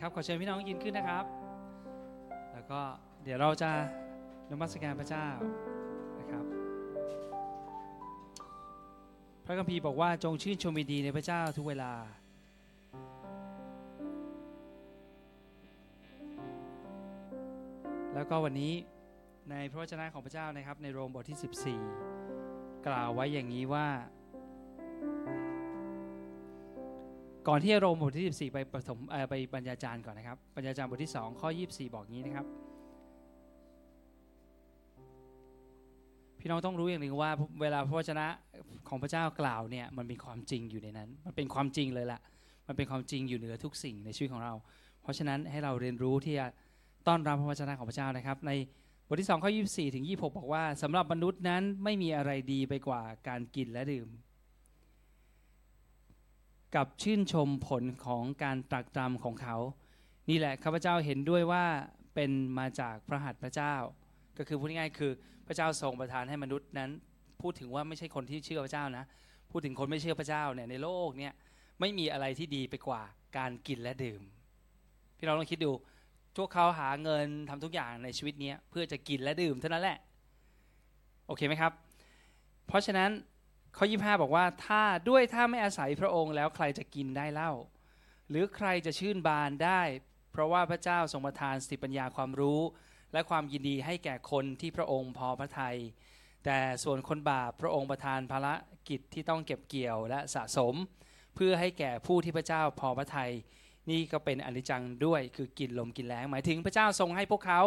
ครับขอเชิญพี่น้องยืนขึ้นนะครับ แล้วก็เดี๋ยวเราจะนมัสการพระเจ้านะครับ พระคัมภีร์บอกว่าจงชื่นชมยินดีในพระเจ้าทุกเวลา แล้วก็วันนี้ในพระวจนะของพระเจ้านะครับ ในโรมบทที่ 14 กล่าวไว้อย่างนี้ว่า ก่อนที่จะโรมบทที่ 14 ไปปฐมเอ่อไปบรรยาจารย์ก่อนนะครับบรรยาจารย์บทที่ 2 ข้อ 24 บอกงี้นะครับ พี่น้องต้องรู้อย่างหนึ่งว่าเวลาพระวจนะของพระเจ้ากล่าวเนี่ยมันเป็นความจริงอยู่ในนั้น มันเป็นความจริงเลยล่ะ มันเป็นความจริงอยู่เหนือทุกสิ่งในชีวิตของเรา เพราะฉะนั้นให้เราเรียนรู้ที่จะต้อนรับพระวจนะของพระเจ้านะครับ ในบทที่2ข้อ24 ถึง 26 บอกว่าสำหรับมนุษย์นั้นไม่มีอะไรดีไปกว่าการกินและดื่ม กับชื่นชมผลของการตรักตรำของเขา นี่แหละข้าพเจ้าเห็นด้วยว่าเป็นมาจากพระหัตถ์พระเจ้า ก็คือพูดง่ายๆคือพระเจ้าทรงประทานให้มนุษย์นั้น พูดถึงว่าไม่ใช่คนที่เชื่อพระเจ้านะ พูดถึงคนไม่เชื่อพระเจ้าเนี่ยในโลกเนี่ยไม่มีอะไรที่ดีไปกว่าการกินและดื่ม พี่น้องลองคิดดูพวกเขาหาเงินทำทุกอย่างในชีวิตนี้เพื่อจะกินและดื่มเท่านั้นแหละ โอเคไหมครับ เพราะฉะนั้น ข้อ25บอกว่าถ้าด้วยถ้าไม่อาศัยพระองค์แล้วใครจะกินได้เล่า หรือใครจะชื่นบานได้ เพราะว่าพระเจ้าทรงประทานสติปัญญาความรู้ และความยินดีให้แก่คนที่พระองค์พอพระทัยแต่ส่วนคนบาปพระองค์ประทานภารกิจที่ต้องเก็บเกี่ยวและสะสม เพื่อให้แก่ผู้ที่พระเจ้าพอพระทัยนี่ก็เป็นอนิจจังด้วยคือกินลมกินแรงหมายถึงพระเจ้าทรงให้พวกเขา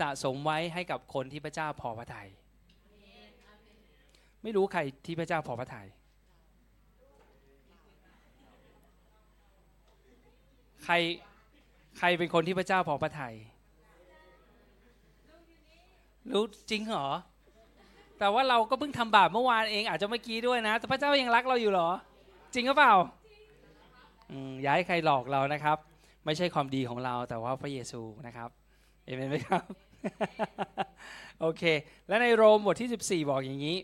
สะสมไว้ให้กับคนที่พระเจ้าพอพระทัย ไม่รู้ใครที่พระเจ้าพอพระทยัยใครใครเป็นคนที่พระเจ้าพอพระทยัยรู้จริงเหรอ แต่ว่าเราก็เพิ่งทำบาปเมื่อวานเองอาจจะเมื่อกี้ด้วยนะ แต่พระเจ้ายังรักเราอยู่หรอ จริงหรือเปล่าย้ายใครหลอกเรานะครับ ไม่ใช่ความดีของเราแต่ว่าพระเยซูนะครับเอเมนไหมครับ โอเค และในโรมบทที่ 14 บอกอย่างนี้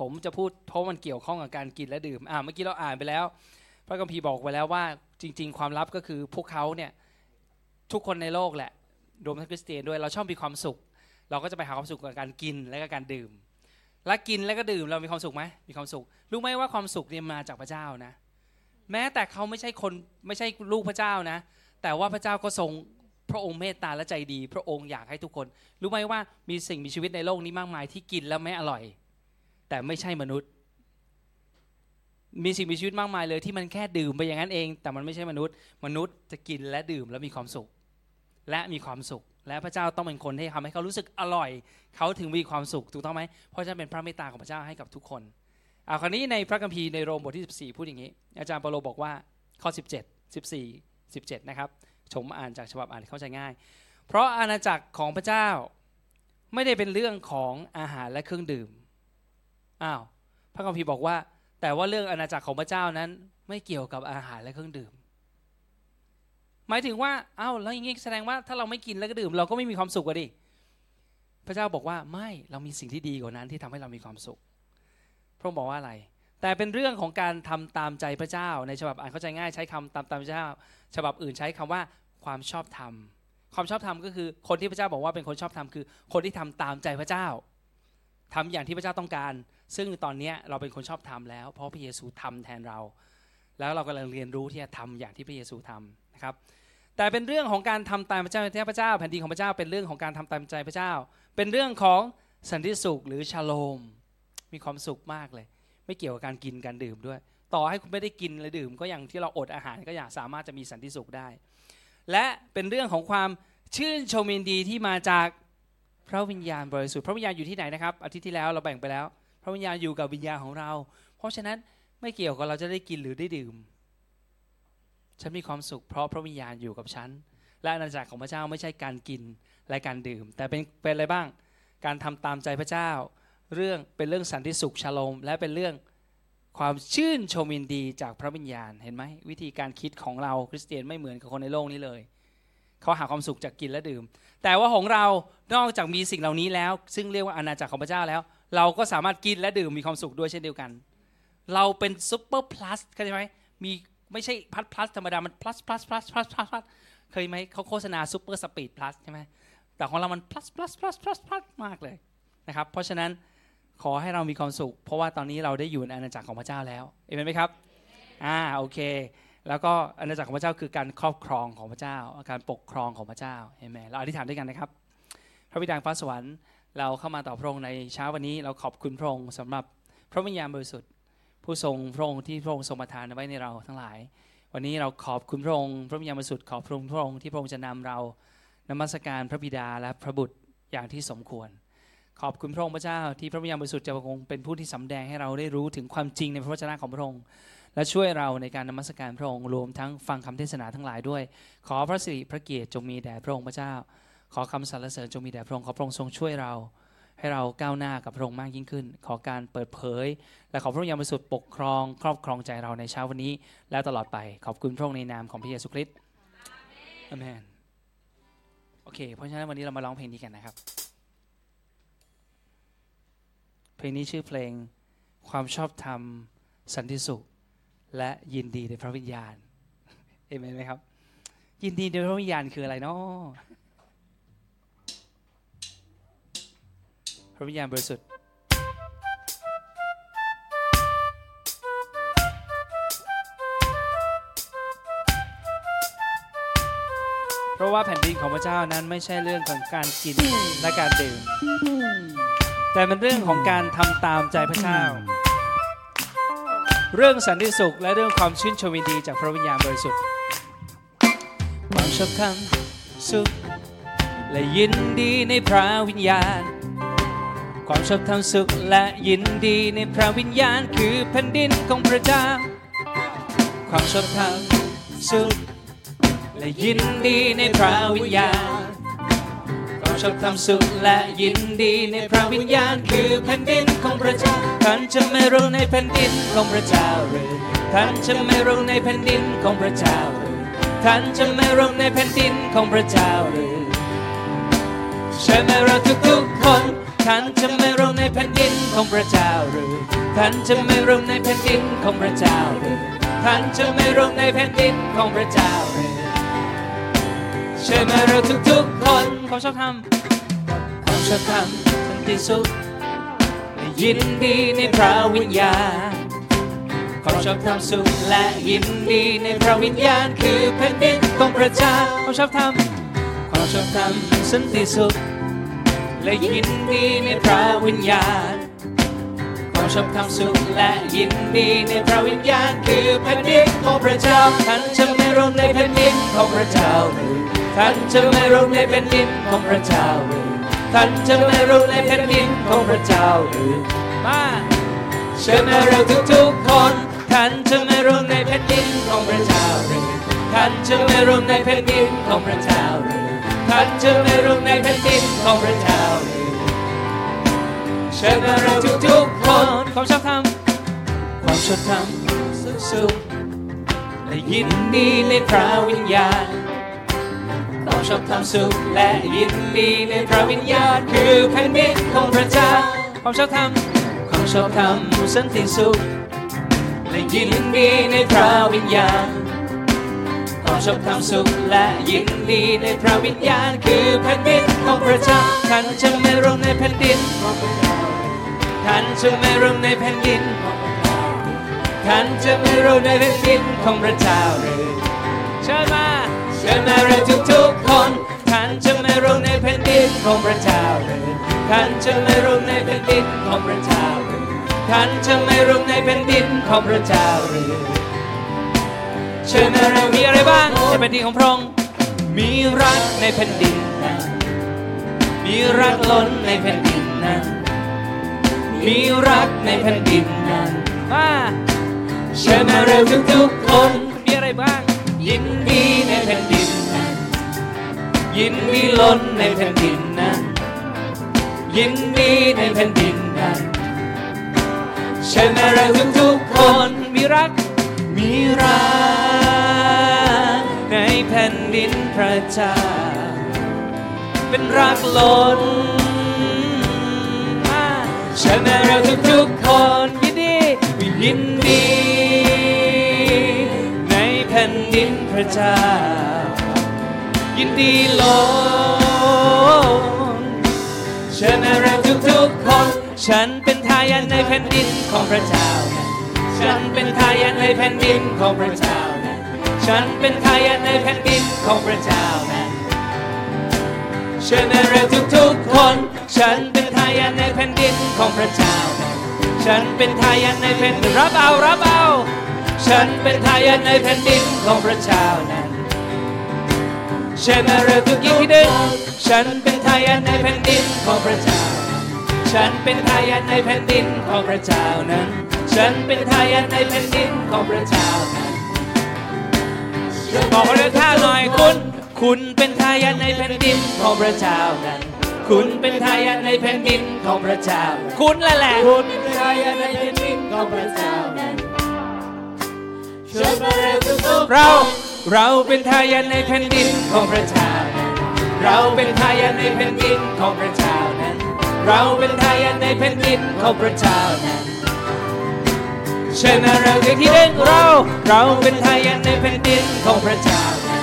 ผมจะพูดเพราะมันเกี่ยวข้องกับการกินและดื่ม อ่าเมื่อกี้เราอ่านไปแล้ว พระคัมภีร์บอกไว้แล้วว่าจริง ๆ ความลับก็คือพวกเขาเนี่ยทุกคนในโลกแหละรวมทั้งคริสเตียนด้วยเราชอบมีความสุข เราก็จะไปหาความสุขกับการกินและก็การดื่ม และกินและก็ดื่มเรามีความสุขไหมมีความสุข รู้ไหมว่าความสุขเนี่ยมาจากพระเจ้านะ แม้แต่เขาไม่ใช่คนไม่ใช่ลูกพระเจ้านะ แต่ว่าพระเจ้าก็ทรงพระองค์เมตตาและใจดี พระองค์อยากให้ทุกคน รู้ไหมว่ามีสิ่งมีชีวิตในโลกนี้มากมายที่กินแล้วไม่อร่อย แต่ไม่ใช่มนุษย์ มีสิ่งมีชีวิตมากมายเลยที่มันแค่ดื่มไปอย่างนั้นเอง แต่มันไม่ใช่มนุษย์ มนุษย์จะกินและดื่มแล้วมีความสุข และมีความสุข และพระเจ้าต้องเป็นคนที่ทำให้เขารู้สึกอร่อย เขาถึงมีความสุขถูกต้องไหมเพราะฉะนั้นเป็นพระเมตตาของพระเจ้าให้กับทุกคนเอาคราวนี้ในพระคัมภีร์ในโรมบทที่ 14 พูดอย่างนี้ อาจารย์เปโลบอกว่าข้อ 17 14 17 นะครับชมอ่านจากฉบับอ่านเข้าใจง่าย เพราะอาณาจักรของพระเจ้าไม่ได้เป็นเรื่องของอาหารและเครื่องดื่ม อ้าวพระคัมภีร์บอกว่า แต่ว่าเรื่องอาณาจักรของพระเจ้านั้น ไม่เกี่ยวกับอาหารและเครื่องดื่ม หมายถึงว่าอ้าวแล้วอย่างนี้แสดงว่าถ้าเราไม่กินแล้วก็ดื่ม เราก็ไม่มีความสุขกันดิพระเจ้าบอกว่าไม่เรามีสิ่งที่ดีกว่านั้นที่ทำให้เรามีความสุข พระองค์บอกว่าอะไร แต่เป็นเรื่องของการทำตามใจพระเจ้า ในฉบับอ่านเข้าใจง่ายใช้คำตามตามพระเจ้า ฉบับอื่นใช้คำว่าความชอบธรรม ความชอบธรรมก็คือคนที่พระเจ้าบอกว่าเป็นคนชอบธรรมคือ คนที่ทำตามใจพระเจ้าทำอย่างที่พระเจ้าต้องการ ซึ่งตอนนี้เราเป็นคนชอบทำแล้ว เพราะพระเยซูทำแทนเรา แล้วเรากำลังเรียนรู้ที่จะทำอย่างที่พระเยซูทำนะครับแต่เป็นเรื่องของการทำตามพระเจ้าที่พระเจ้าแผ่นดินของพระเจ้าเป็นเรื่องของการทำตามใจพระเจ้า เป็นเรื่องของสันติสุขหรือชาโลม มีความสุขมากเลย ไม่เกี่ยวกับการกินการดื่มด้วย ต่อให้คุณไม่ได้กินหรือดื่ม ก็อย่างที่เราอดอาหารก็อยากสามารถจะมีสันติสุขได้ และเป็นเรื่องของความชื่นชมยินดีที่มาจากพระวิญญาณบริสุทธิ์พระวิญญาณอยู่ที่ไหนนะครับอาทิตย์ที่แล้วเราแบ่งไปแล้ว ระวิญญาณอยู่กับวิญญาณของเรา เพราะฉะนั้นไม่เกี่ยวกับเราจะได้กินหรือได้ดื่ม ฉันมีความสุขเพราะพระวิญญาณอยู่กับฉัน และอาณาจักรของพระเจ้าไม่ใช่การกินและการดื่ม แต่เป็นเป็นอะไรบ้าง การทำตามใจพระเจ้า เรื่องเป็นเรื่องสันติสุขชโลม และเป็นเรื่องความชื่นชมยินดีจากพระวิญญาณเห็นไหมวิธีการคิดของเราคริสเตียนไม่เหมือนกับคนในโลกนี้เลยเขาหาความสุขจากกินและดื่ม แต่ว่าของเรานอกจากมีสิ่งเหล่านี้แล้ว ซึ่งเรียกว่าอาณาจักรของพระเจ้าแล้ว เราก็สามารถกินและดื่มมีความสุขด้วยเช่นเดียวกัน เราเป็นซูเปอร์พลัสเข้าใจไหมมีไม่ใช่พัด plus ธรรมดา มัน plus plus plus plus plus plus เคยไหมเขาโฆษณา super speed plus ใช่ไหมแต่ของเรามัน plus plus plus plus plus มากเลยนะครับเพราะฉะนั้นขอให้เรามีความสุข เพราะว่าตอนนี้เราได้อยู่ในอาณาจักรของพระเจ้าแล้วเห็นไหมครับอ่าโอเค แล้วก็อาณาจักรของพระเจ้าคือการครอบครองของพระเจ้า การปกครองของพระเจ้าเห็นไหมเราอธิษฐานด้วยกันนะครับ พระบิดาฟ้าสวรรค์ เราเข้ามาต่อพระองค์ในเช้าวันนี้เราขอบคุณพระองค์สำหรับพระวิญญาณบริสุทธิ์ ผู้ทรงพระองค์ที่พระองค์ทรงประทานไว้ในเราทั้งหลาย วันนี้เราขอบคุณพระองค์พระวิญญาณบริสุทธิ์ขอบพระองค์พระองค์ที่พระองค์จะนำเรานมัสการพระบิดาและพระบุตรอย่างที่สมควร ขอบคุณพระองค์พระเจ้าที่พระวิญญาณบริสุทธิ์จะคงเป็นผู้ที่สำแดงให้เราได้รู้ถึงความจริงในพระวจนะของพระองค์ และช่วยเราในการนมัสการพระองค์รวมทั้งฟังคำเทศนาทั้งหลายด้วย ขอพระสิริพระเกียรติจงมีแด่พระองค์พระเจ้า ขอคำสรรเสริญจงมีแด่พระองค์ขอพระองค์ทรงช่วยเรา ให้เราก้าวหน้ากับพระองค์มากยิ่งขึ้น ขอการเปิดเผย และขอพระวิญญาณบริสุทธิ์ปกครอง ครอบครองใจเราในเช้าวันนี้ และตลอดไปขอบคุณพระองค์ในนามของพระเยซูคริสต์อเมนโอเค เพราะฉะนั้นวันนี้เรามาร้องเพลงนี้กันนะครับ เพลงนี้ชื่อเพลงความชอบธรรมสันติสุข และยินดีในพระวิญญาณเอเมนไหมครับ ยินดีในพระวิญญาณคืออะไรเนาะ พระวิญญาณบริสุทธิ์เพราะว่าแผ่นดินของพระเจ้านั้นไม่ใช่เรื่องของการกินและการดื่ม แต่เป็นเรื่องของการทำตามใจพระเจ้า เรื่องสันติสุขและเรื่องความชื่นชมยินดีจากพระวิญญาณบริสุทธิ์ ความชอบธรรมสุข และยินดีในพระวิญญาณ ความชอบธรรมสุขและยินดีในพระวิญญาณคือแผ่นดินของพระเจ้า ความชอบธรรมสุขและยินดีในพระวิญญาณ ความชอบธรรมสุขและยินดีในพระวิญญาณคือแผ่นดินของพระเจ้า ท่านจะไม่รู้ในแผ่นดินของพระเจ้าหรือ ท่านจะไม่รู้ในแผ่นดินของพระเจ้าหรือ ท่านจะไม่รู้ในแผ่นดินของพระเจ้าหรือใช่ไหมเราทุกๆคน ท่านจะไม่รู้ในแผ่นดินของพระเจ้าหรือท่านจะไม่รู้ในแผ่นดินของพระเจ้าหรือท่านจะไม่รู้ในแผ่นดินของพระเจ้าหรือใช่ไหมเราทุกๆคนความชอบธรรมความชอบธรรมสันติสุขและยินดีในพระวิญญาณความชอบธรรมสุขและยินดีในพระวิญญาณคือแผ่นดินของพระเจ้าความชอบธรรมความชอบธรรมสันติสุข และยินดีในพระวิญญาณความชอบธรรมสุขและยินดีในพระวิญญาณคือแผ่นดินของพระเจ้าท่านจะไม่ลงในแผ่นดินของพระเจ้าหรือท่านจะไม่ลงในแผ่นดินของพระเจ้าหรือท่านจะไม่ลงในแผ่นดินของพระเจ้าหรือมาเชิญมาเราทุกๆคนท่านจะไม่ลงในแผ่นดินของพระเจ้าหรือท่านจะไม่ลงในแผ่นดินของพระเจ้าหรือ ท่านจะไม่ลงในแผ่นดินของพระเจ้าเชิญมาเราทุกๆคนความชอบธรรมความชอบธรรมสุขสุขและยินดีในพระวิญญาณความชอบธรรมสุขและยินดีในพระวิญญาณคือแผ่นดินของพระเจ้าความชอบธรรมความชอบธรรมสันติสุขและยินดีในพระวิญญาณ ความชอบธรรมสุขและยินดีในพระวิญญาณคือแผ่นดินของพระเจ้าท่านจะไม่ลงในแผ่นดินของพระเจ้าท่านจะไม่ลงในแผ่นดินของพระเจ้าท่านจะไม่ลงในแผ่นดินของพระเจ้าหรือเชิญมาเชิญมาเราทุกๆคนท่านจะไม่ลงในแผ่นดินของพระเจ้าหรือท่านจะไม่ลงในแผ่นดินของพระเจ้าหรือท่านจะไม่ลงในแผ่นดินของพระเจ้าหรือ เชิญมาเรามีอะไรบ้างในแผ่นดินของพระองค์มีรักในแผ่นดินนั้นมีรักล้นในแผ่นดินนั้นมีรักในแผ่นดินนั้นมาเชิญมาเราทุกๆคนมีอะไรบ้าง ยินดีในแผ่นดินนั้นยินดีล้นในแผ่นดินนั้นยินดีในแผ่นดินนั้นเชิญมาเราทุกๆคนมีรัก มีรักในแผ่นดินพระเจ้า เป็นรักล้นมาเชิญมาเราทุกๆคนยินดียินดี ในแผ่นดินพระเจ้า ยินดีลงเชิญมาเร็วทุกๆคน ฉันเป็นทายาทในแผ่นดินของพระเจ้า ฉันเป็นทายาทในแผ่นดินของพระเจ้านะฉันเป็นทายาทในแผ่นดินของพระเจ้านะเชิญมาเร็วทุกๆคน ฉันเป็นทายาทในแผ่นดินของพระเจ้านะฉันเป็นทายาทในแผ่นดินรับเอารับเอา ฉันเป็นทายาทในแผ่นดินของพระเจ้านั้นเชิญมาเร็วทุกอีกทีหนึ่งฉันเป็นทายาทในแผ่นดินของพระเจ้า ฉันเป็นทายาทในแผ่นดินของพระเจ้านั้น ฉันเป็นทายาทในแผ่นดินของพระเจ้านั้นบอกคนข้างหน่อยคุณ คุณเป็นทายาทในแผ่นดินของพระเจ้านั้น คุณเป็นทายาทในแผ่นดินของพระเจ้า คุณแหละแหละคุณเป็นทายาทในแผ่นดินของพระเจ้านั้นเชิญมาเร็วทุกๆเราเราเป็นทายาทในแผ่นดินของพระเจ้านั้นเราเป็นทายาทในแผ่นดินของพระเจ้านั้น เราเป็นทายาทในแผ่นดินของพระเจ้านั้น เชิญมาเราเดียวที่เด่นเรา เราเป็นทายาทในแผ่นดินของพระเจ้านั้น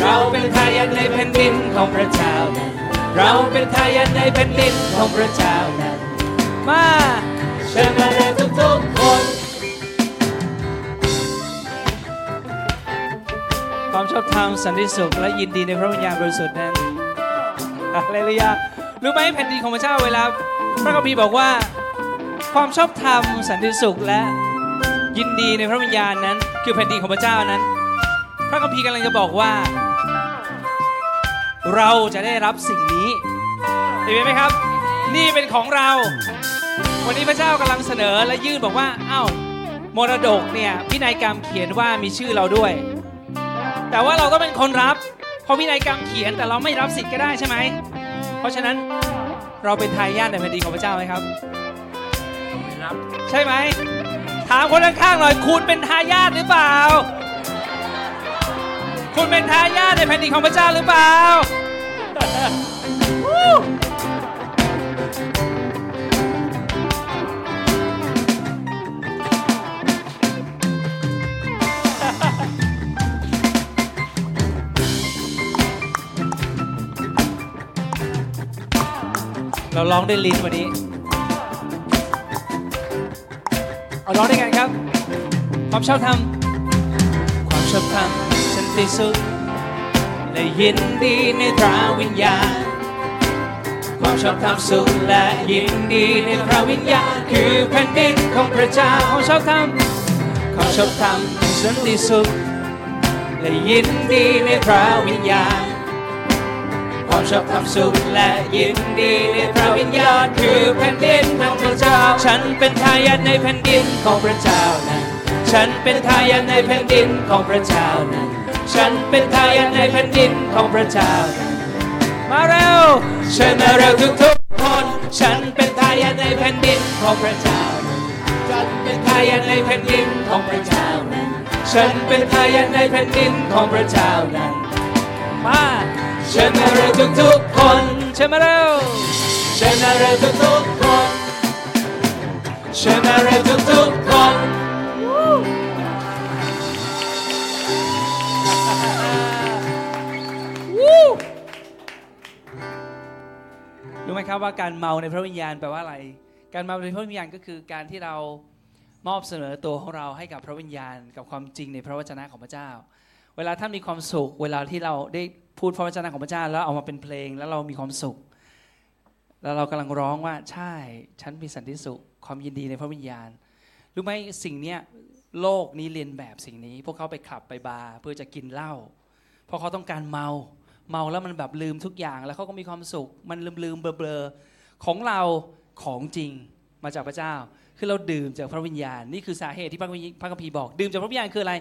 เราเป็นทายาทในแผ่นดินของพระเจ้านั้นเราเป็นทายาทในแผ่นดินของพระเจ้านั้นมาเชิญมาเร็วทุกๆคนความชอบธรรมสันติสุขและยินดีในพระวิญญาณบริสุทธิ์นั้นอะไรเลยยารู้ไหมแผ่นดินของพระเจ้าเวลาพระคัมภีร์บอกว่า ความชอบธรรมสันติสุขและ ยินดีในพระวิญญาณนั้น คือแผ่นดินของพระเจ้านั้น พระคัมภีร์กำลังจะบอกว่า เราจะได้รับสิ่งนี้เห็นไหมครับ นี่เป็นของเรา วันนี้พระเจ้ากำลังเสนอและยื่นบอกว่าอ้าวมรดกเนี่ยพินัยกรรมเขียนว่ามีชื่อเราด้วย แต่ว่าเราต้องเป็นคนรับ เพราะพินัยกรรมเขียนแต่เราไม่รับสิทธิ์ก็ได้ใช่ไหมเพราะฉะนั้นเราเป็นทายาทในแผ่นดินของพระเจ้าไหมครับ ใช่ไหม ถามคนข้างๆหน่อยคุณเป็นทายาทหรือเปล่า คุณเป็นทายาทในแผ่นดินของพระเจ้าหรือเปล่า เราร้องด้วยลิ้นวันนี้ เอาร้องด้วยกันครับ ความชอบธรรมความชอบธรรมสันติสุขและยินดีในตราวิญญาณ ความชอบธรรมสุขและยินดีในพระวิญญาณ คือแผ่นดินของพระเจ้าความชอบธรรมความชอบธรรมสันติสุขและยินดีในพระวิญญาณ ความชอบธรรมสุขและยินดีในพระวิญญาณคือแผ่นดินของพระเจ้า ฉันเป็นทายาทในแผ่นดินของพระเจ้านั้นฉันเป็นทายาทในแผ่นดินของพระเจ้านั้นฉันเป็นทายาทในแผ่นดินของพระเจ้านั้นมาเร็วเชิญมาเร็วทุกๆคน ฉันเป็นทายาทในแผ่นดินของพระเจ้านั้นฉันเป็นทายาทในแผ่นดินของพระเจ้านั้นฉันเป็นทายาทในแผ่นดินของพระเจ้านั้นมา เชิญมาเร็วทุกๆคนเชิญมาเร็วเชิญมาเร็วทุกๆคนเชิญมาเร็วทุกๆคน รู้ไหมครับว่าการเมาในพระวิญญาณแปลว่าอะไร การเมาในพระวิญญาณก็คือการที่เรามอบเสนอตัวของเราให้กับพระวิญญาณ กับความจริงในพระวจนะของพระเจ้า เวลาท่านมีความสุข เวลาที่เราได้ พูดพระวจนะของพระเจ้าแล้วเอามาเป็นเพลงแล้วเรามีความสุข แล้วเรากำลังร้องว่าใช่ฉันมีสันติสุขความยินดีในพระวิญญาณรู้ไหมสิ่งเนี้ยโลกนี้เรียนแบบสิ่งนี้ พวกเขาไปขับไปบาร์เพื่อจะกินเหล้าเพราะเขาต้องการเมาเมาแล้วมันแบบลืมทุกอย่างแล้วเขาก็มีความสุข มันลืมลืมเบลอเบลอของเราของจริงมาจากพระเจ้า คือเราดื่มจากพระวิญญาณ นี่คือสาเหตุที่พระพระคัมภีร์บอก ดื่มจากพระวิญญาณคืออะไร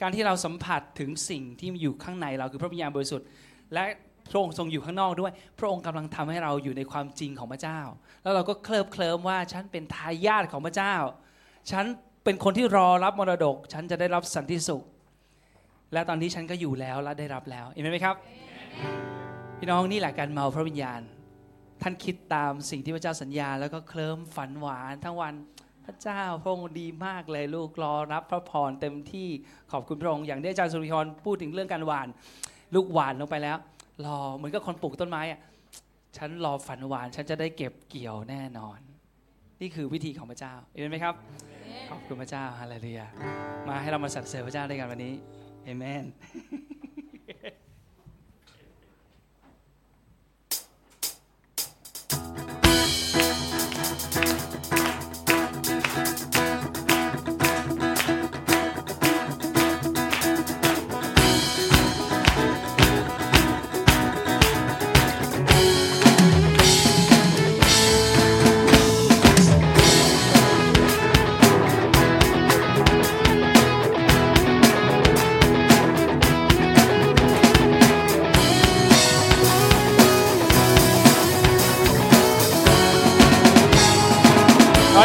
การที่เราสัมผัสถึงสิ่งที่อยู่ข้างในเราคือพระวิญญาณบริสุทธิ์ และพระองค์ทรงอยู่ข้างนอกด้วย พระองค์กำลังทำให้เราอยู่ในความจริงของพระเจ้า แล้วเราก็เคลิบเคลิ้มว่าฉันเป็นทายาทของพระเจ้า ฉันเป็นคนที่รอรับมรดก ฉันจะได้รับสันติสุข และตอนนี้ฉันก็อยู่แล้วและได้รับแล้วเห็นไหมครับ พี่น้องนี่แหละการเมาพระวิญญาณ ท่านคิดตามสิ่งที่พระเจ้าสัญญา แล้วก็เคลิ้มฝันหวานทั้งวัน ระเจ้าพระองค์ดีมากเลยลูกรอรับพระพรเต็มที่ขอบคุณพระองค์อย่างที่อาจารย์สุริพรพูดถึงเรื่องการหวาน ลูกหวานลงไปแล้ว รอเหมือนกับคนปลูกต้นไม้อะฉันรอฝันหวานฉันจะได้เก็บเกี่ยวแน่นอน นี่คือวิธีของพระเจ้าเห็นไหมครับขอบคุณพระเจ้าฮาเลลูยามาให้เรามาสรรเสริญพระเจ้าด้วยกันวันนี้เอเมน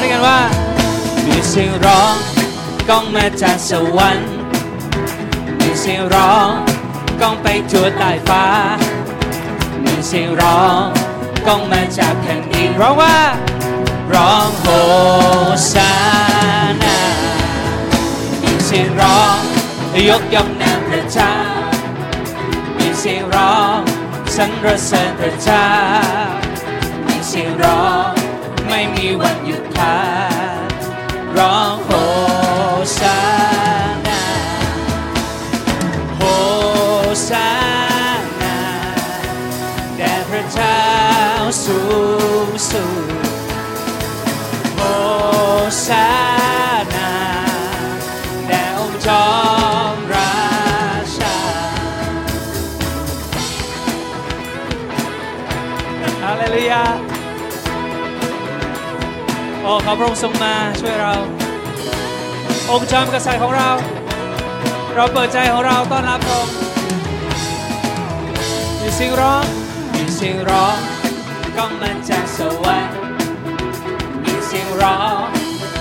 ด้วยกันว่า มีเสียงร้องก้องมาจากสวรรค์ มีเสียงร้องก้องไปทั่วใต้ฟ้า มีเสียงร้องก้องมาจากแผ่นดินร้องว่า ร้องโฮซานามีเสียงร้องยกย่องนามพระเจ้า มีเสียงร้องสรรเสริญพระเจ้า มีเสียงร้องไม่มีวัน หยุดพักร้องโฮซานาโฮซานาแด่พระเจ้าสูงสุดโฮซานา โอ้ขอพระองค์ทรงมาช่วยเรา องค์จอมกษัตริย์ของเรา เราเปิดใจของเราต้อนรับพระองค์มีเสียงร้องมีเสียงร้องก้องมาจากสวรรค์มีเสียงร้อง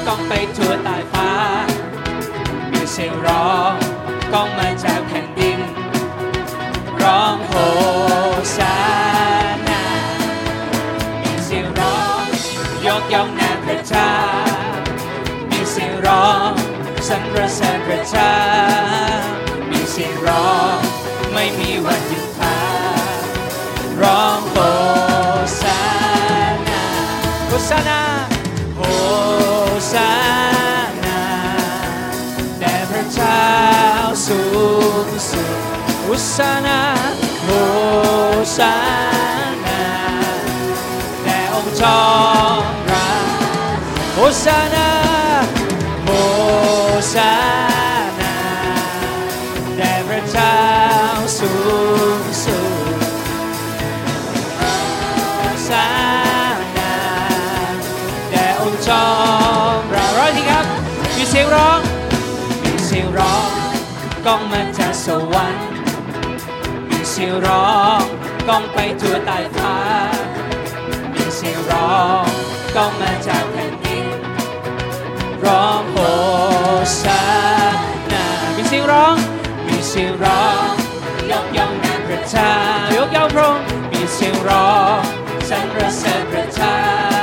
ก้องไปทั่วใต้ฟ้ามีเสียงร้องก้องมาจากแผ่น รรเสริญพระเจ้ามีเสียงร้องไม่มีวันหยุดพักร้องโฮซานาโฮซานาโฮซานาแด่พระเจ้าสูงสุดโฮซานาโฮซานาแด่องค์จอมรักโฮซานา ซานาแด่พระเจ้าสูงสุดโฮซานาแด่องค์จอมรักร้อยทีครับ มีเสียงร้อง มีเสียงร้องก้องมาจากสวรรค์มีเสียงร้องก้องไปทั่วใต้ฟ้ามีเสียงร้องก้องมาจากแผ่น ร้องโฮซานามีเสียงร้อง มีเสียงร้อง ยกย่องพระเจ้ายกย่องพระองค์มีเสียงร้องสรรเสริญพระเจ้า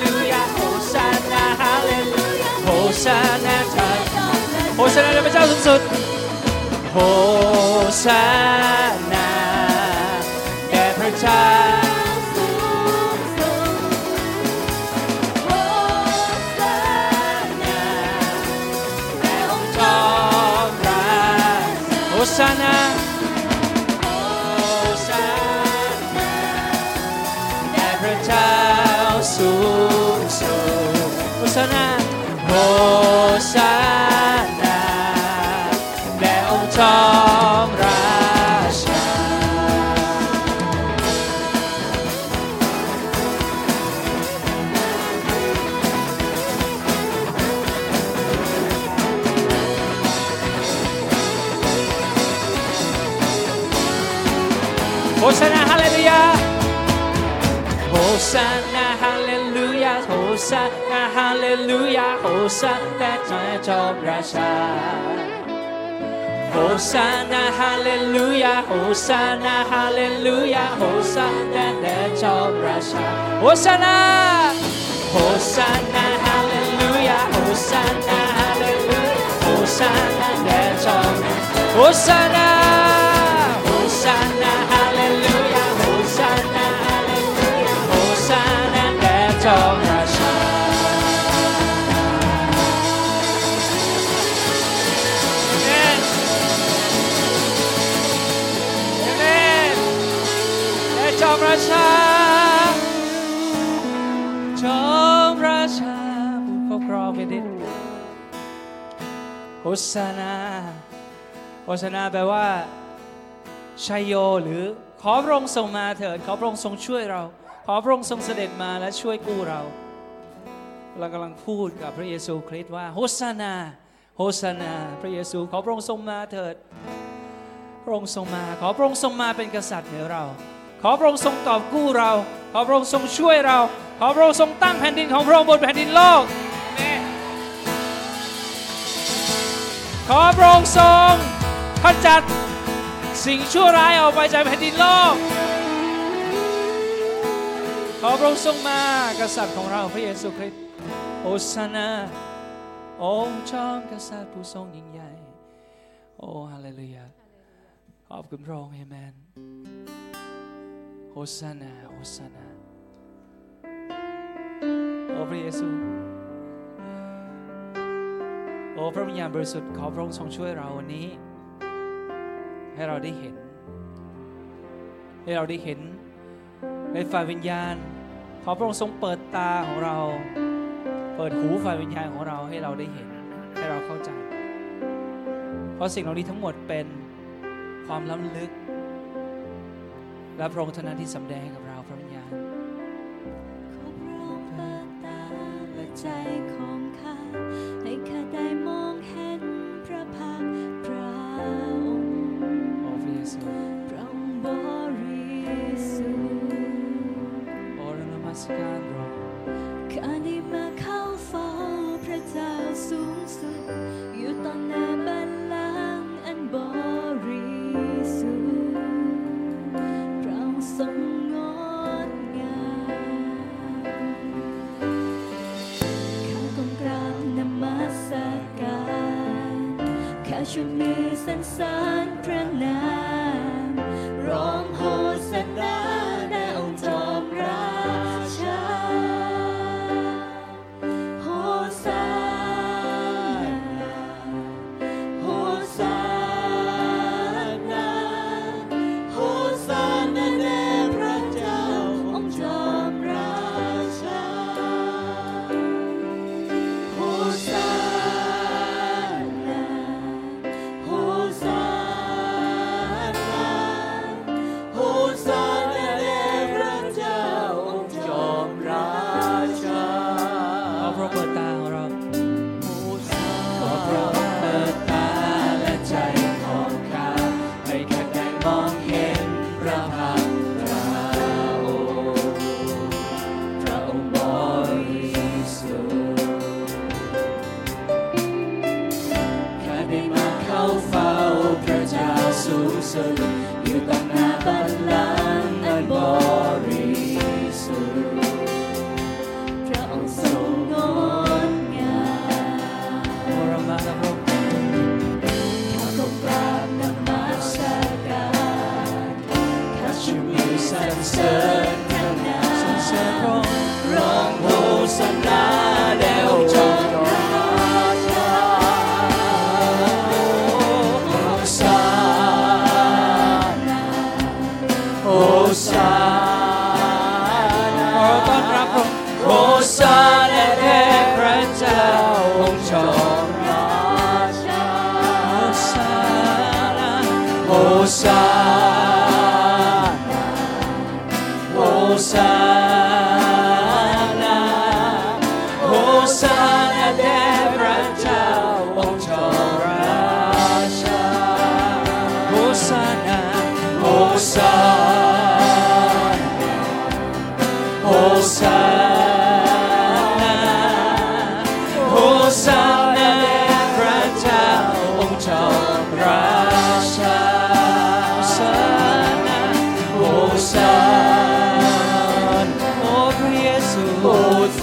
ลูยาโฮซานาไทยโฮซานาแด่พระเจ้าสูงสุดโฮซานาแด่พระเจ้า ชโฮซานาโยาโฮซานาจะจอมราชาโฮ ราชา จอมราชาผู้ปกครองแผ่นดินโฮสานาโฮสานาแปลว่าชัยโยหรือขอพระองค์ทรงมาเถิด ขอพระองค์ทรงช่วยเรา ขอพระองค์ทรงเสด็จมาและช่วยกู้เรา เรากำลังพูดกับพระเยซูคริสต์ว่าโฮสานาโฮสานา พระเยซู ขอพระองค์ทรงมาเถิด พระองค์ทรงมา ขอพระองค์ทรงมาเป็นกษัตริย์เหนือเรา ขอพระองค์ทรงกอบกู้เรา ขอพระองค์ทรงช่วยเรา ขอพระองค์ทรงตั้งแผ่นดินของพระองค์บนแผ่นดินโลก ขอพระองค์ทรงขจัดสิ่งชั่วร้ายออกไปจากแผ่นดินโลก ขอพระองค์ทรงมากษัตริย์ของเราพระเยซูคริสต์โอสานาองค์จอมกษัตริย์ผู้ทรงยิ่งใหญ่ โอ้ฮาเลลูยาขอบคุณพระองค์เอเมน โฮสานาโฮสานาโอ้พระเยซูโอ้พระวิญญาณบริสุทธิ์ขอพระองค์ทรงช่วยเราวันนี้ ให้เราได้เห็น ให้เราได้เห็นในฝ่ายวิญญาณ ขอพระองค์ทรงเปิดตาของเรา เปิดหูฝ่ายวิญญาณของเราให้เราได้เห็น ให้เราเข้าใจ เพราะสิ่งเหล่านี้ทั้งหมดเป็นความล้ำลึก และพระองค์เท่านั้นที่สำแดงให้กับ อ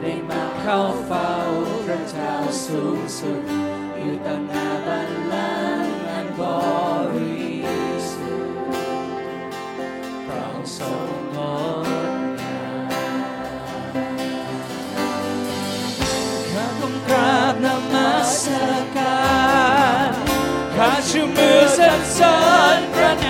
ได้มาเข้าเฝ้าพระเจ้าสูงสุด อยู่ต่อหน้าบัลลังก์อันบริสุทธิ์พระองค์ทรงงดงามข้าต้องกราบนมัสการข้าชูมือสรรสริพระนา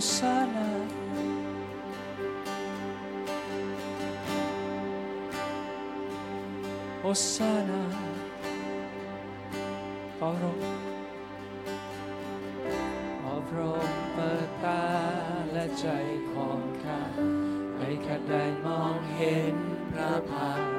sana Osana oh, ขอพระองค์ขอพระองค์เปิดตาและใจของข้าให้ข้าได้มองเห็นพระพา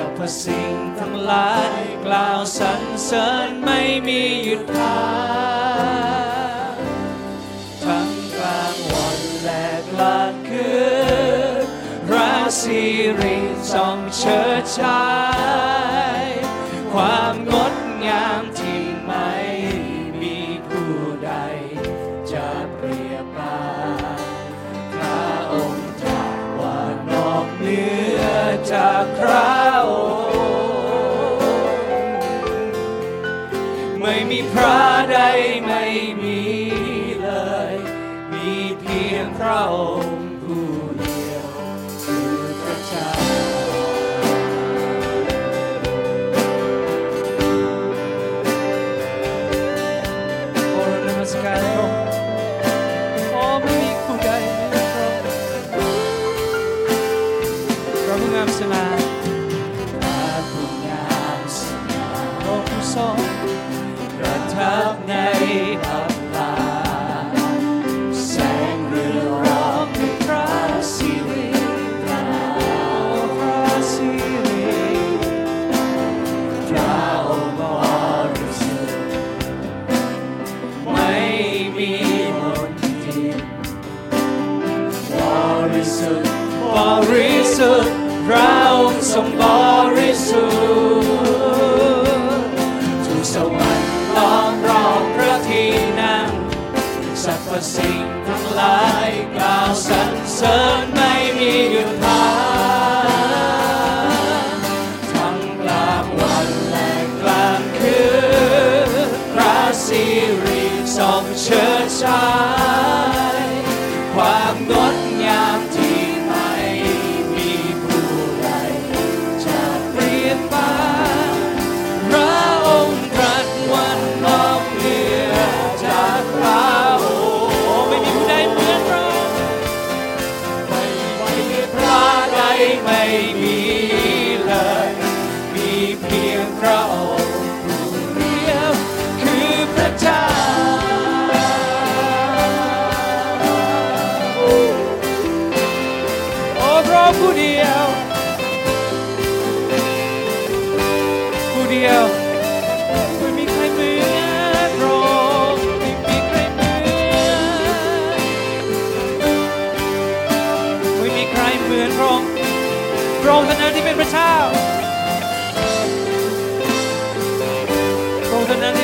รรพสิ่งทั้งหลายกล่าวสรรเสริญไม่มีหยุดพักทั้งกลางวันและกลางคืนราศีริทองเชิดชายความงดงามที่ไม่มีผู้ใด จะเปรียบได้พระองค์จากว่านอกเหนือจากใคร พระใด ทธิ์บริ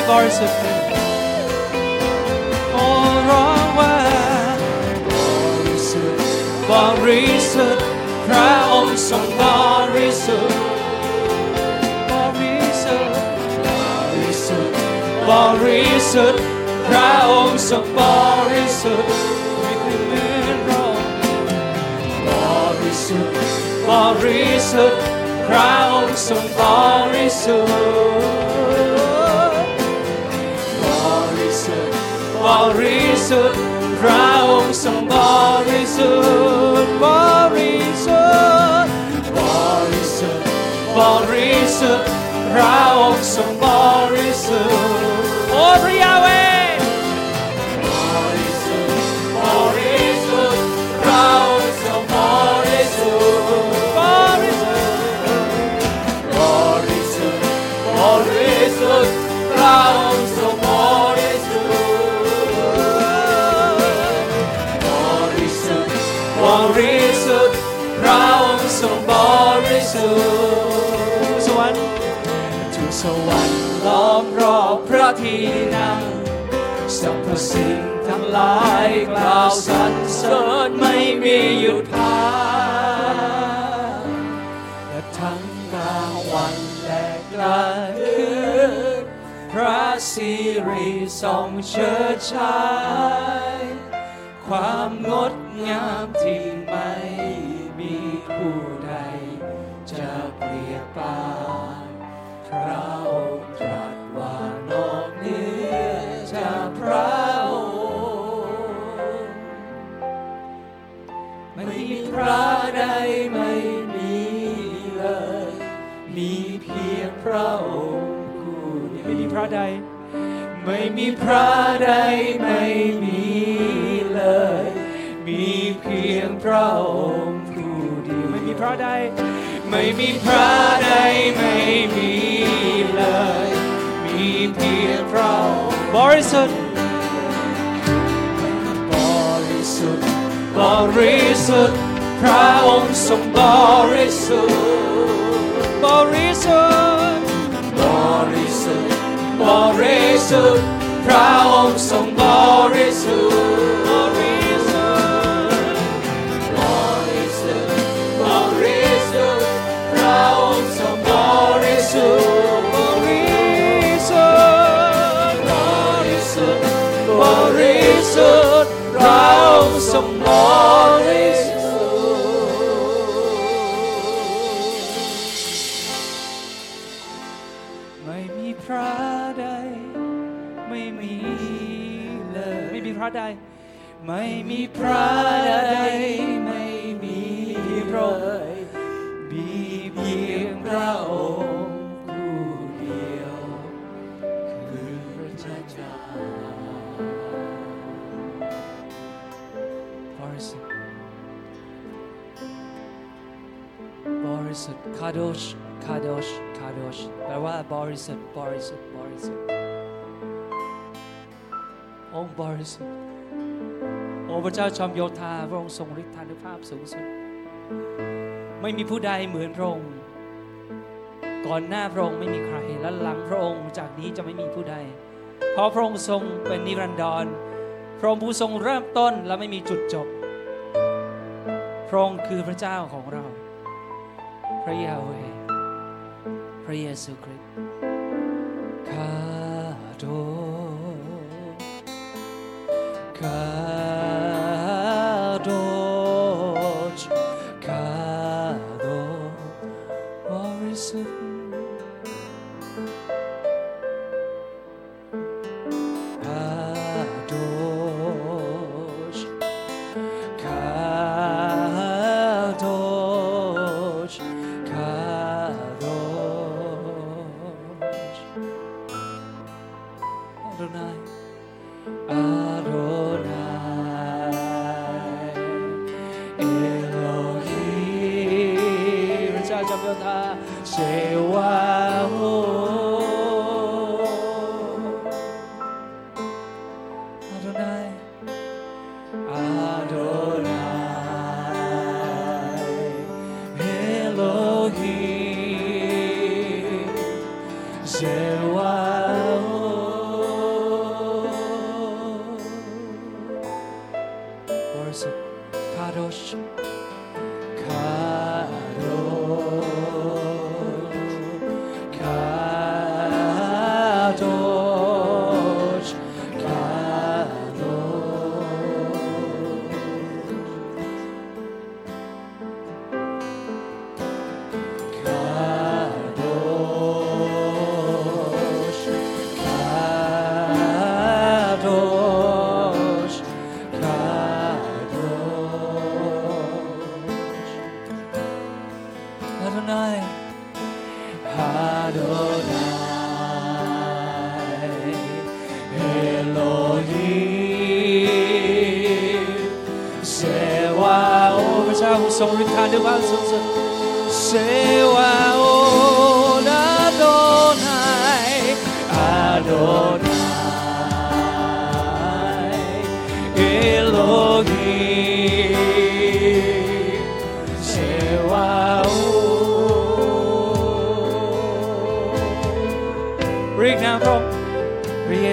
องค์เท่านั้นที่บริสุทธิ์โอ้ร้องว่าบริสุทธิ์บริสุทธิ์พระองค์ทร บริสุทธิ์พระองค์ทรงบริสุทธิ์บริสุทธิ์บริสุทธิ์บริสุทธิ์พระองค์ทรงบริสุทธิ์โอ้พระยาเว ที่นั่งสรรพสิ่งทั้งหลายกล่าวสรรเสริญไม่มีหยุดพักและทั้งกลางวันและกลางคืนพระสิริส่องเชิดชายความงดงามที่ไม่มีผู้ใดจะเปรียบปา ระองค์ผู้เดียวไม่มีพระใด ไม่มีพระใดไม่มีเลย มีเพียงพระองค์ผู้เดียวไม่มีพระใด ไม่มีพระใดไม่มีเลย มีเพียงพระองค์บริสุทธิ์บริสุทธิ์บริสุทธิ์พระองค์ทรงบริสุทธิ์บริสุทธิ์บ ริสุทธิ์ บริสุทธิ์ พระองค์ทรงบริสุทธิ์บริสุทธิ์บริสุทธิ์บริสุทธิ์พระองค์ทรงบริ ไม่มีพระใด ไม่มีเลย ไม่มีพระใด ไม่มีพระใด ไม่มีพระมีเพียงพระองค์ผู้เดียว คือพระเจ้า บริสุทธิ์บริสุทธิ์คาโดช คาโดชคาโดชแปลว่าบริสุทธิ์บริสุทธิ์บริสุทธิ์องค์บริสุทธิ์โอ้พระเจ้าชมโยธาพระองค์ทรงฤทธานุภาพสูงสุด ไม่มีผู้ใดเหมือนพระองค์ ก่อนหน้าพระองค์ไม่มีใคร และหลังพระองค์จากนี้จะไม่มีผู้ใด เพราะพระองค์ทรงเป็นนิรันดร พระองค์ผู้ทรงเริ่มต้นและไม่มีจุดจบ พระองค์คือพระเจ้าของเรา พระยาเว พระเยซูคริสต์คาโดคา Sewaot พระเจ้าผู้ทรงฤทธานุภาพสูงสุด Sewaot Adonai Adonai Elohim Sewaot เรีย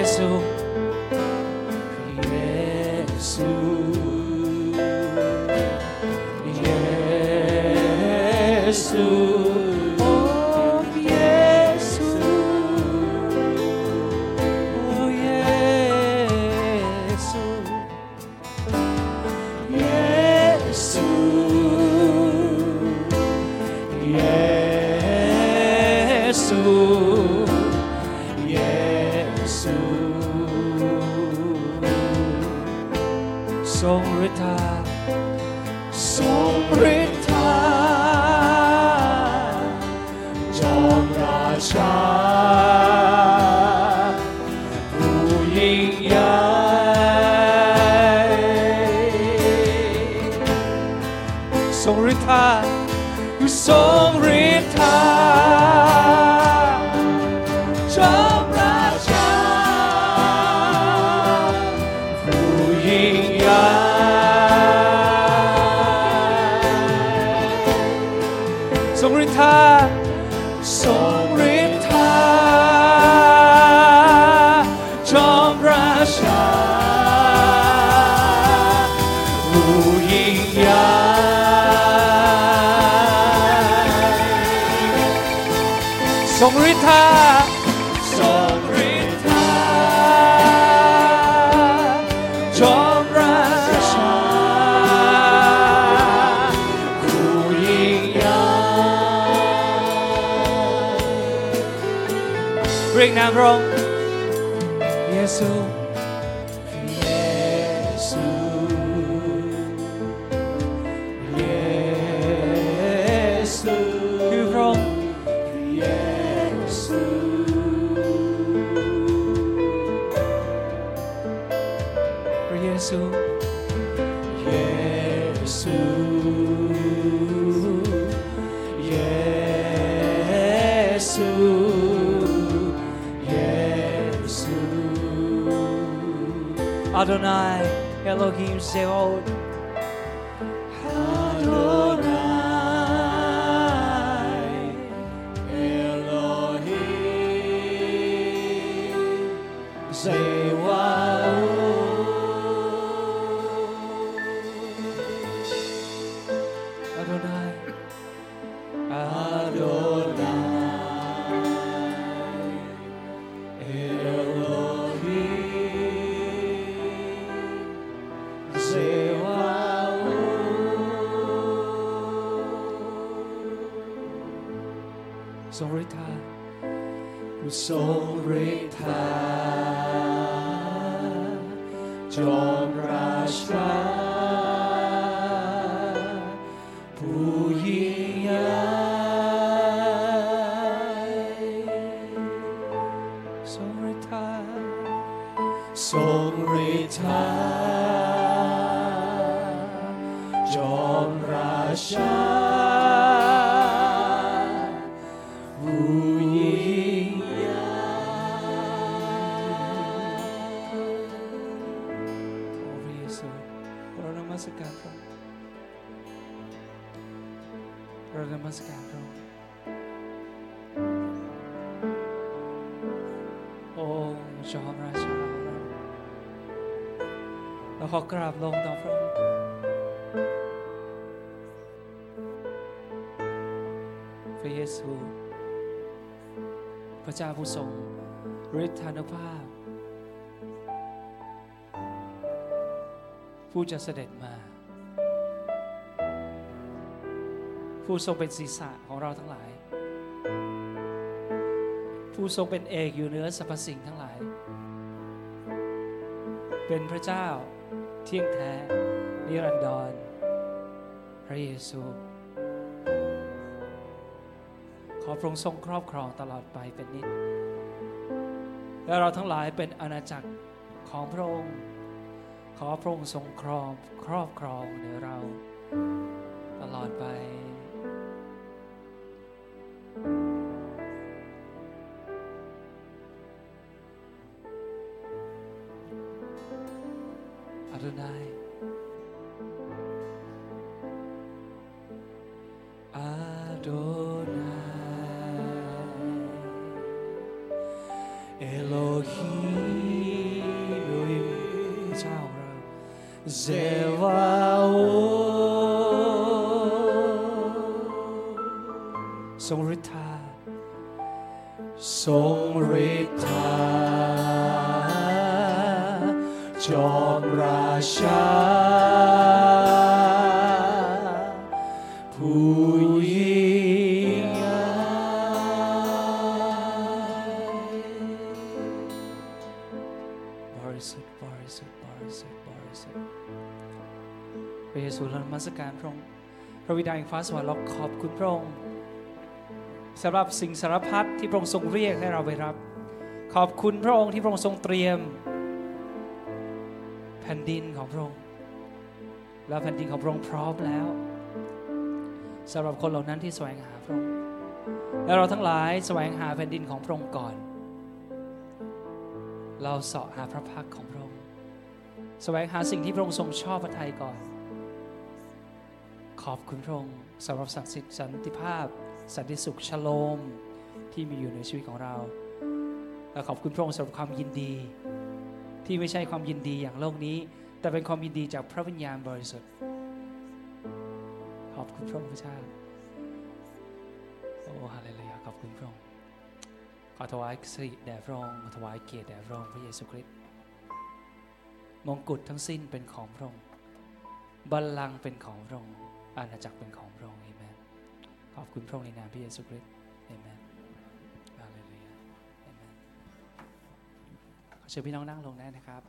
Elohim Seol. Adonai Elohim Seol. พระเจ้าผู้ทรงฤทธานุภาพ ผู้จะเสด็จมา ผู้ทรงเป็นศีรษะของเราทั้งหลาย ผู้ทรงเป็นเอกอยู่เหนือสรรพสิ่งทั้งหลาย เป็นพระเจ้าเที่ยงแท้ นิรันดร พระเยซู พระองค์ทรงครอบครองตลอดไปเป็นนิจและเราทั้งหลายเป็นอาณาจักรของพระองค์ ขอพระองค์ทรงครองครอบครองเหนือเรา ตลอดไป มัสการพระองค์พระบิดาแห่งฟ้าสวรรค์เราขอบคุณพระองค์สำหรับสิ่งสารพัดที่พระองค์ทรงเรียกให้เราไปรับ ขอบคุณพระองค์ที่พระองค์ทรงเตรียม แผ่นดินของพระองค์ และแผ่นดินของพระองค์พร้อมแล้วสำหรับคนเหล่านั้นที่แสวงหาพระองค์และเราทั้งหลายแสวงหาแผ่นดินของพระองค์ก่อน เราเสาะหาพระพักของพระองค์แสวงหาสิ่งที่พระองค์ทรงชอบพระทัยก่อน ขอบคุณพระองค์สำหรับศักดิ์สิทธิ์สันติภาพ สันติสุขชโลมที่มีอยู่ในชีวิตของเรา และขอบคุณพระองค์สำหรับความยินดี ที่ไม่ใช่ความยินดีอย่างโลกนี้ แต่เป็นความยินดีจากพระวิญญาณบริสุทธิ์ ขอบคุณพระองค์พระเจ้าโอ้ฮาเลลูยาขอบคุณพระองค์ขอถวายสิริแด่พระองค์ถวายเกียรติแด่พระองค์พระเยซูคริสต์มงกุฎทั้งสิ้นเป็นของพระองค์บัลลังก์เป็นของพระองค์ อาณาจักรเป็นของพระองค์เอเมนขอบคุณพระองค์ในนามพระเยซูคริสต์เอเมนฮาเลลูยาเอเมนขอเชิญพี่น้องนั่งลงได้นะครับ